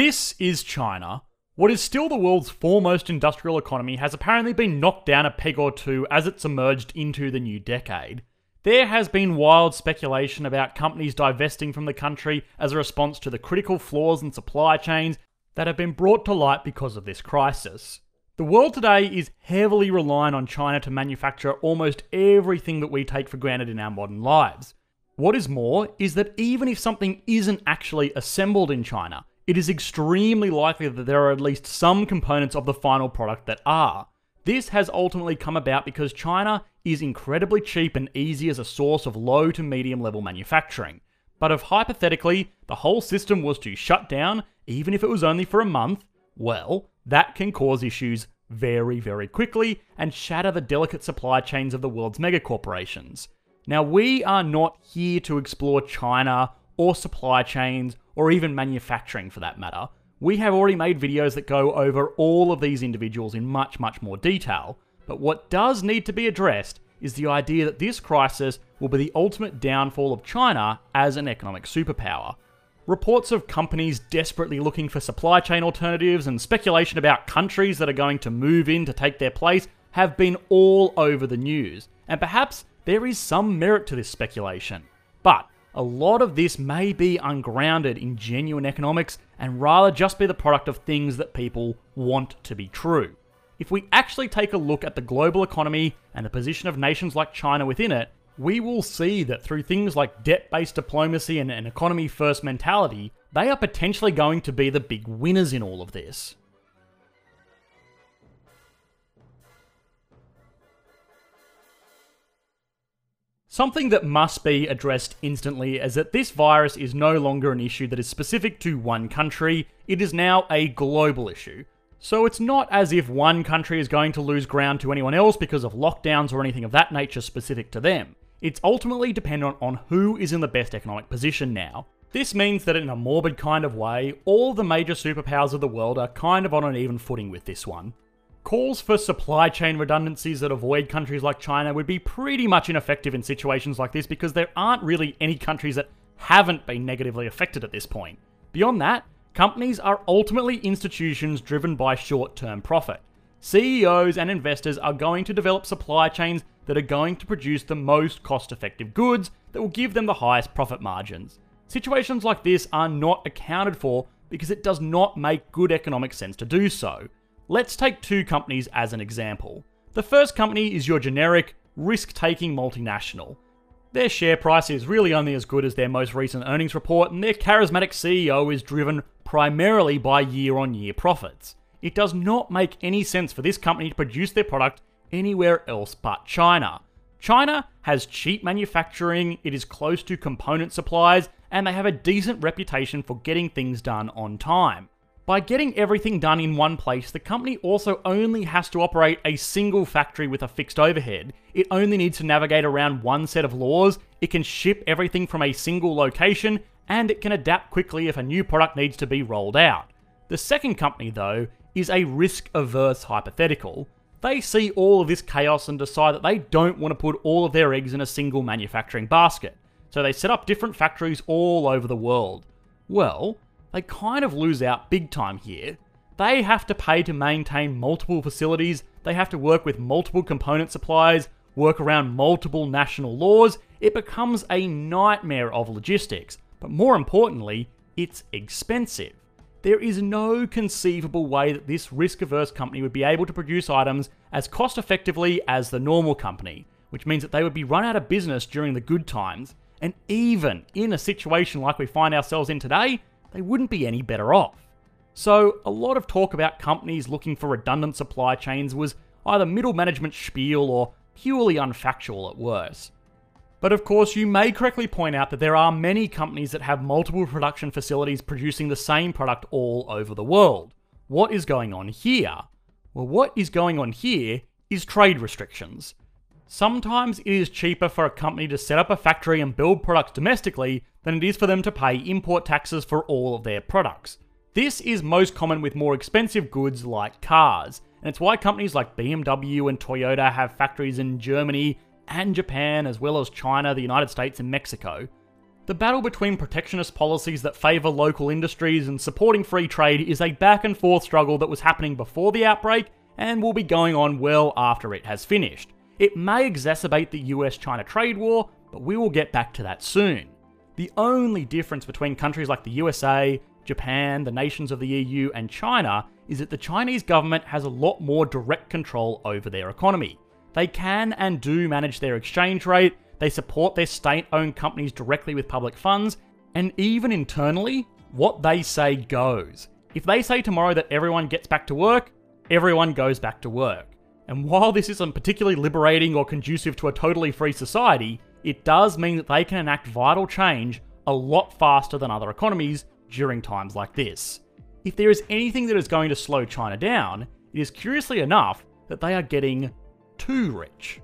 This is China. What is still the world's foremost industrial economy has apparently been knocked down a peg or two as it's emerged into the new decade. There has been wild speculation about companies divesting from the country as a response to the critical flaws in supply chains that have been brought to light because of this crisis. The world today is heavily reliant on China to manufacture almost everything that we take for granted in our modern lives. What is more is that even if something isn't actually assembled in China, it is extremely likely that there are at least some components of the final product that are. This has ultimately come about because China is incredibly cheap and easy as a source of low to medium level manufacturing. But if hypothetically the whole system was to shut down, even if it was only for a month, well, that can cause issues very, very quickly and shatter the delicate supply chains of the world's megacorporations. Now, we are not here to explore China or supply chains or even manufacturing for that matter. We have already made videos that go over all of these individuals in much, much more detail. But what does need to be addressed is the idea that this crisis will be the ultimate downfall of China as an economic superpower. Reports of companies desperately looking for supply chain alternatives and speculation about countries that are going to move in to take their place have been all over the news, and perhaps there is some merit to this speculation. But a lot of this may be ungrounded in genuine economics and rather just be the product of things that people want to be true. If we actually take a look at the global economy and the position of nations like China within it, we will see that through things like debt based diplomacy and an economy first mentality, they are potentially going to be the big winners in all of this. Something that must be addressed instantly is that this virus is no longer an issue that is specific to one country, it is now a global issue. So it's not as if one country is going to lose ground to anyone else because of lockdowns or anything of that nature specific to them. It's ultimately dependent on who is in the best economic position now. This means that in a morbid kind of way, all the major superpowers of the world are kind of on an even footing with this one. Calls for supply chain redundancies that avoid countries like China would be pretty much ineffective in situations like this because there aren't really any countries that haven't been negatively affected at this point. Beyond that, Companies are ultimately institutions driven by short term profit. CEOs and investors are going to develop supply chains that are going to produce the most cost effective goods that will give them the highest profit margins. Situations like this are not accounted for because it does not make good economic sense to do so. Let's take two companies as an example. The first company is your generic, risk taking multinational. Their share price is really only as good as their most recent earnings report, and their charismatic CEO is driven primarily by year on year profits. It does not make any sense for this company to produce their product anywhere else but China. China has cheap manufacturing, it is close to component supplies, and they have a decent reputation for getting things done on time. By getting everything done in one place, the company also only has to operate a single factory with a fixed overhead. It only needs to navigate around one set of laws, it can ship everything from a single location, and it can adapt quickly if a new product needs to be rolled out. The second company, though, is a risk averse hypothetical. They see all of this chaos and decide that they don't want to put all of their eggs in a single manufacturing basket, so they set up different factories all over the world. Well, they kind of lose out big time here. They have to pay to maintain multiple facilities, they have to work with multiple component suppliers, work around multiple national laws. It becomes a nightmare of logistics. But more importantly, it's expensive. There is no conceivable way that this risk averse company would be able to produce items as cost effectively as the normal company, which means that they would be run out of business during the good times. And even in a situation like we find ourselves in today, they wouldn't be any better off. So, a lot of talk about companies looking for redundant supply chains was either middle management spiel or purely unfactual at worst. But of course, you may correctly point out that there are many companies that have multiple production facilities producing the same product all over the world. What is going on here? Well, what is going on here is trade restrictions. Sometimes it is cheaper for a company to set up a factory and build products domestically than it is for them to pay import taxes for all of their products. This is most common with more expensive goods like cars, and it's why companies like BMW and Toyota have factories in Germany and Japan, as well as China, the United States, and Mexico. The battle between protectionist policies that favour local industries and supporting free trade is a back and forth struggle that was happening before the outbreak and will be going on well after it has finished. It may exacerbate the US China trade war, but we will get back to that soon. The only difference between countries like the USA, Japan, the nations of the EU, and China is that the Chinese government has a lot more direct control over their economy. They can and do manage their exchange rate, they support their state owned companies directly with public funds, and even internally, what they say goes. If they say tomorrow that everyone gets back to work, everyone goes back to work. And while this isn't particularly liberating or conducive to a totally free society, it does mean that they can enact vital change a lot faster than other economies during times like this. If there is anything that is going to slow China down, it is curiously enough that they are getting too rich.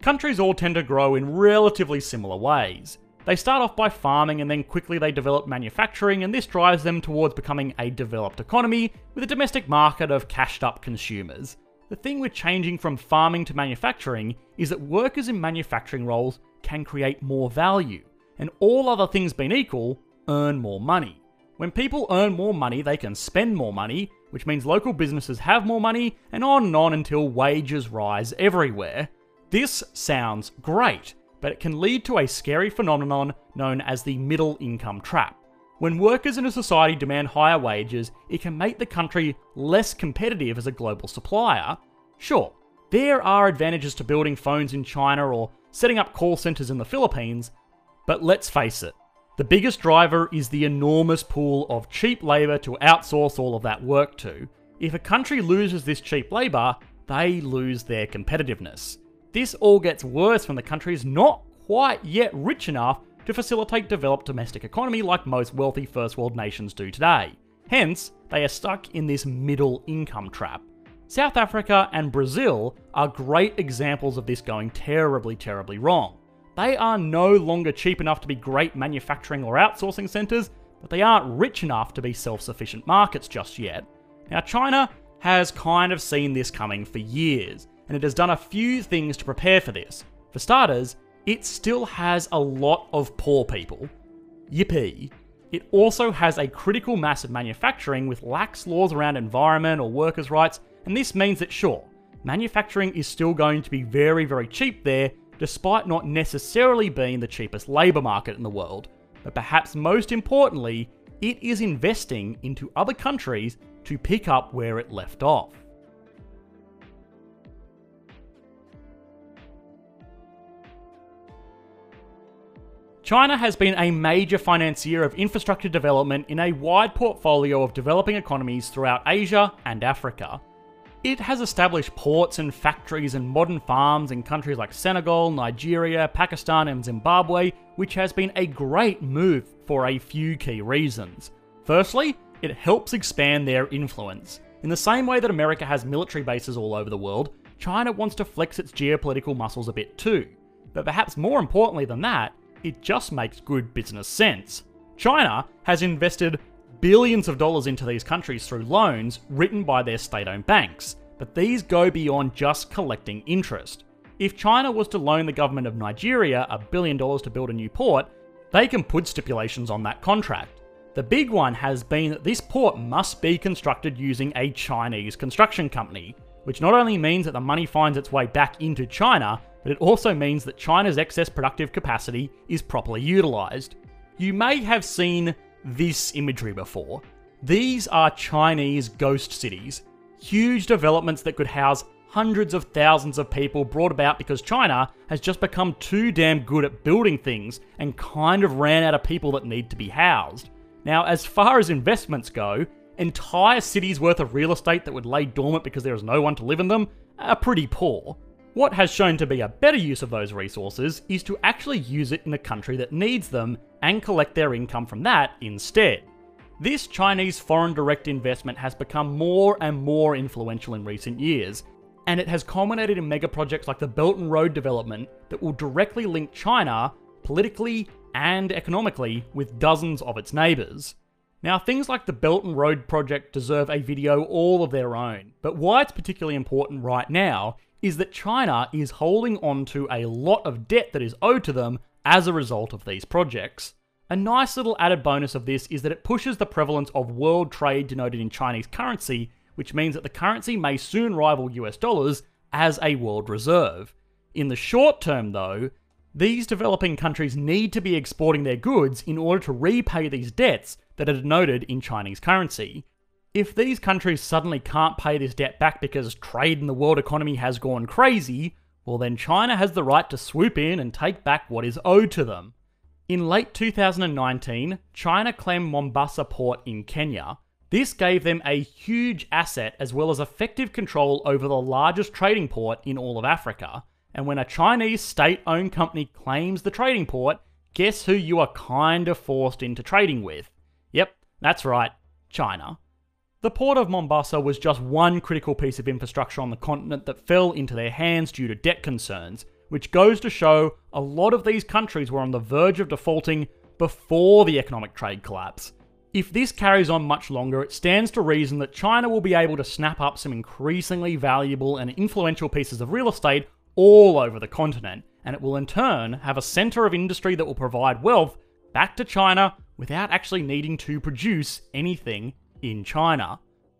Countries all tend to grow in relatively similar ways. They start off by farming and then quickly they develop manufacturing, and this drives them towards becoming a developed economy with a domestic market of cashed up consumers. The thing with changing from farming to manufacturing is that workers in manufacturing roles can create more value, and all other things being equal, earn more money. When people earn more money, they can spend more money, which means local businesses have more money, and on and on until wages rise everywhere. This sounds great, but it can lead to a scary phenomenon known as the middle income trap. When workers in a society demand higher wages, it can make the country less competitive as a global supplier. Sure, there are advantages to building phones in China or setting up call centres in the Philippines, but let's face it, the biggest driver is the enormous pool of cheap labour to outsource all of that work to. If a country loses this cheap labour, they lose their competitiveness. This all gets worse when the country is not quite yet rich enough to facilitate developed domestic economy like most wealthy first world nations do today. Hence, they are stuck in this middle income trap. South Africa and Brazil are great examples of this going terribly, terribly wrong. They are no longer cheap enough to be great manufacturing or outsourcing centres, but they aren't rich enough to be self sufficient markets just yet. Now, China has kind of seen this coming for years and it has done a few things to prepare for this. For starters, it still has a lot of poor people. Yippee. It also has a critical mass of manufacturing with lax laws around environment or workers' rights, and this means that sure, manufacturing is still going to be very, very cheap there, despite not necessarily being the cheapest labour market in the world. But perhaps most importantly, it is investing into other countries to pick up where it left off. China has been a major financier of infrastructure development in a wide portfolio of developing economies throughout Asia and Africa. It has established ports and factories and modern farms in countries like Senegal, Nigeria, Pakistan, and Zimbabwe, which has been a great move for a few key reasons. Firstly, it helps expand their influence. In the same way that America has military bases all over the world, China wants to flex its geopolitical muscles a bit too. But perhaps more importantly than that, it just makes good business sense. China has invested billions of dollars into these countries through loans written by their state owned banks, but these go beyond just collecting interest. If China was to loan the government of Nigeria a billion dollars to build a new port, they can put stipulations on that contract. The big one has been that this port must be constructed using a Chinese construction company, which not only means that the money finds its way back into China, but it also means that China's excess productive capacity is properly utilised. You may have seen this imagery before. These are Chinese ghost cities, huge developments that could house hundreds of thousands of people brought about because China has just become too damn good at building things and kind of ran out of people that need to be housed. Now, as far as investments go, entire cities worth of real estate that would lay dormant because there is no one to live in them are pretty poor. What has shown to be a better use of those resources is to actually use it in a country that needs them and collect their income from that instead. This Chinese foreign direct investment has become more and more influential in recent years, and it has culminated in mega projects like the Belt and Road development that will directly link China politically and economically with dozens of its neighbours. Now, things like the Belt and Road project deserve a video all of their own, but why it's particularly important right now is that China is holding on to a lot of debt that is owed to them as a result of these projects. A nice little added bonus of this is that it pushes the prevalence of world trade denoted in Chinese currency, which means that the currency may soon rival US dollars as a world reserve. In the short term, though, these developing countries need to be exporting their goods in order to repay these debts that are denoted in Chinese currency. If these countries suddenly can't pay this debt back because trade in the world economy has gone crazy, well, then China has the right to swoop in and take back what is owed to them. In late 2019, China claimed Mombasa port in Kenya. This gave them a huge asset as well as effective control over the largest trading port in all of Africa. And when a Chinese state owned company claims the trading port, guess who you are kind of forced into trading with? Yep, that's right, China. The port of Mombasa was just one critical piece of infrastructure on the continent that fell into their hands due to debt concerns, which goes to show a lot of these countries were on the verge of defaulting before the economic trade collapse. If this carries on much longer, it stands to reason that China will be able to snap up some increasingly valuable and influential pieces of real estate all over the continent, and it will in turn have a centre of industry that will provide wealth back to China without actually needing to produce anything in China.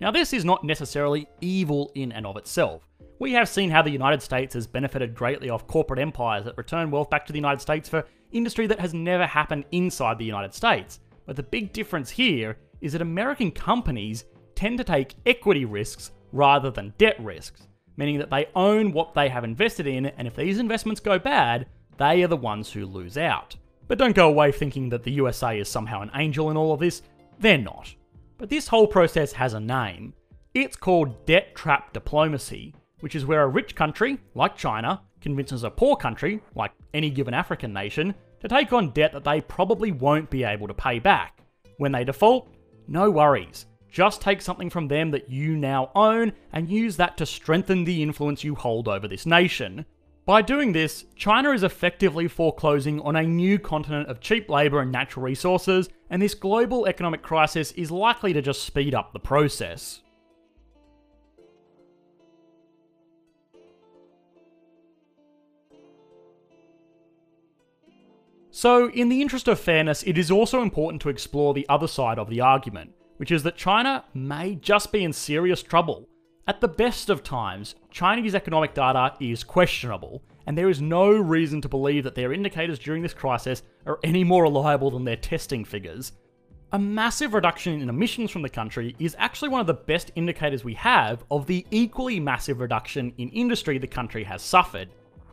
Now, this is not necessarily evil in and of itself. We have seen how the United States has benefited greatly off corporate empires that return wealth back to the United States for industry that has never happened inside the United States. But the big difference here is that American companies tend to take equity risks rather than debt risks, meaning that they own what they have invested in, and if these investments go bad, they are the ones who lose out. But don't go away thinking that the USA is somehow an angel in all of this. They're not. But this whole process has a name. It's called debt trap diplomacy, which is where a rich country, like China, convinces a poor country, like any given African nation, to take on debt that they probably won't be able to pay back. When they default, no worries. Just take something from them that you now own and use that to strengthen the influence you hold over this nation. By doing this, China is effectively foreclosing on a new continent of cheap labour and natural resources, and this global economic crisis is likely to just speed up the process. So, in the interest of fairness, it is also important to explore the other side of the argument, which is that China may just be in serious trouble at the best of times, Chinese economic data is questionable, and there is no reason to believe that their indicators during this crisis are any more reliable than their testing figures. A massive reduction in emissions from the country is actually one of the best indicators we have of the equally massive reduction in industry the country has suffered.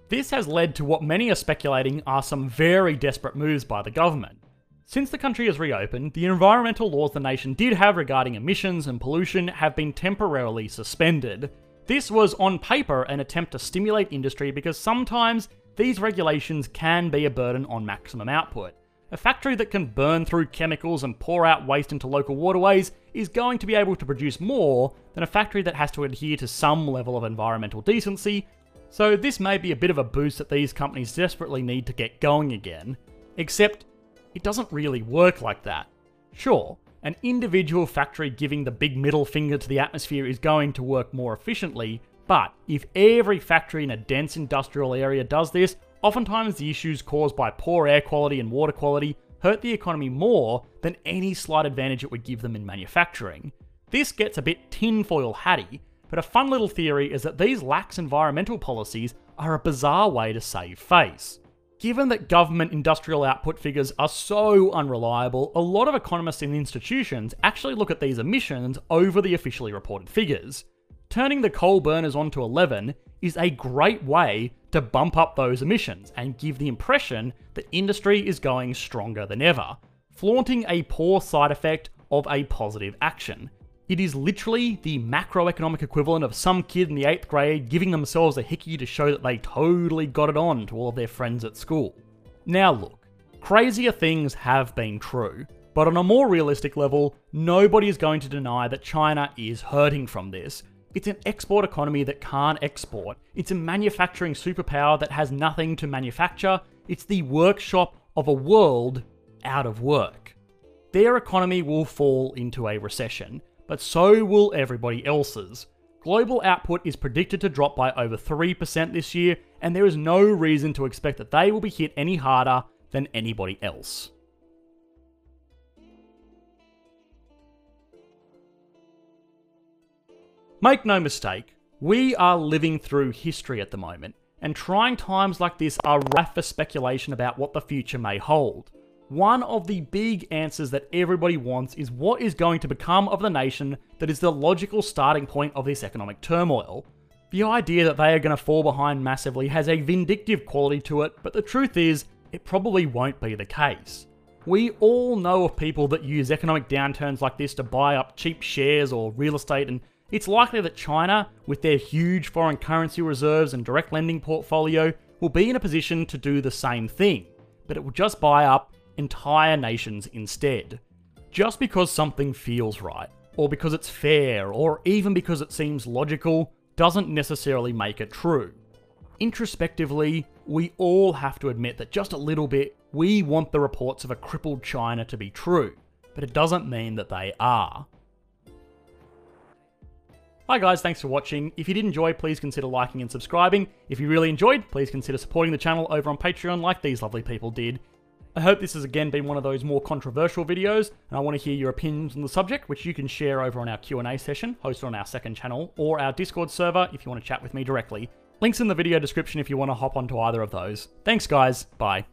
This has led to what many are speculating are some very desperate moves by the government. Since the country has reopened, the environmental laws the nation did have regarding emissions and pollution have been temporarily suspended. This was on paper an attempt to stimulate industry because sometimes these regulations can be a burden on maximum output. A factory that can burn through chemicals and pour out waste into local waterways is going to be able to produce more than a factory that has to adhere to some level of environmental decency, so this may be a bit of a boost that these companies desperately need to get going again. Except, it doesn't really work like that. Sure, an individual factory giving the big middle finger to the atmosphere is going to work more efficiently, but if every factory in a dense industrial area does this, oftentimes the issues caused by poor air quality and water quality hurt the economy more than any slight advantage it would give them in manufacturing. This gets a bit tinfoil hatty, but a fun little theory is that these lax environmental policies are a bizarre way to save face. Given that government industrial output figures are so unreliable, a lot of economists and institutions actually look at these emissions over the officially reported figures. Turning the coal burners onto 11 is a great way to bump up those emissions and give the impression that industry is going stronger than ever, flaunting a poor side effect of a positive action. It is literally the macroeconomic equivalent of some kid in the 8th grade giving themselves a hickey to show that they totally got it on to all of their friends at school. Now look, crazier things have been true, but on a more realistic level, nobody is going to deny that China is hurting from this. It's an export economy that can't export. It's a manufacturing superpower that has nothing to manufacture. It's the workshop of a world out of work. Their economy will fall into a recession, but so will everybody else's. Global output is predicted to drop by over 3% this year, and there is no reason to expect that they will be hit any harder than anybody else. Make no mistake, we are living through history at the moment, and trying times like this are rife for speculation about what the future may hold. One of the big answers that everybody wants is what is going to become of the nation that is the logical starting point of this economic turmoil. The idea that they are going to fall behind massively has a vindictive quality to it, but the truth is, it probably won't be the case. We all know of people that use economic downturns like this to buy up cheap shares or real estate, and it's likely that China, with their huge foreign currency reserves and direct lending portfolio, will be in a position to do the same thing, but it will just buy up entire nations instead. Just because something feels right, or because it's fair, or even because it seems logical, doesn't necessarily make it true. Introspectively, we all have to admit that just a little bit, we want the reports of a crippled China to be true, but it doesn't mean that they are. Hi guys, thanks for watching. If you did enjoy, please consider liking and subscribing. If you really enjoyed, please consider supporting the channel over on Patreon like these lovely people did. I hope this has again been one of those more controversial videos, and I want to hear your opinions on the subject, which you can share over on our Q&A session, hosted on our second channel, or our Discord server if you want to chat with me directly. Links in the video description if you want to hop onto either of those. Thanks guys, bye.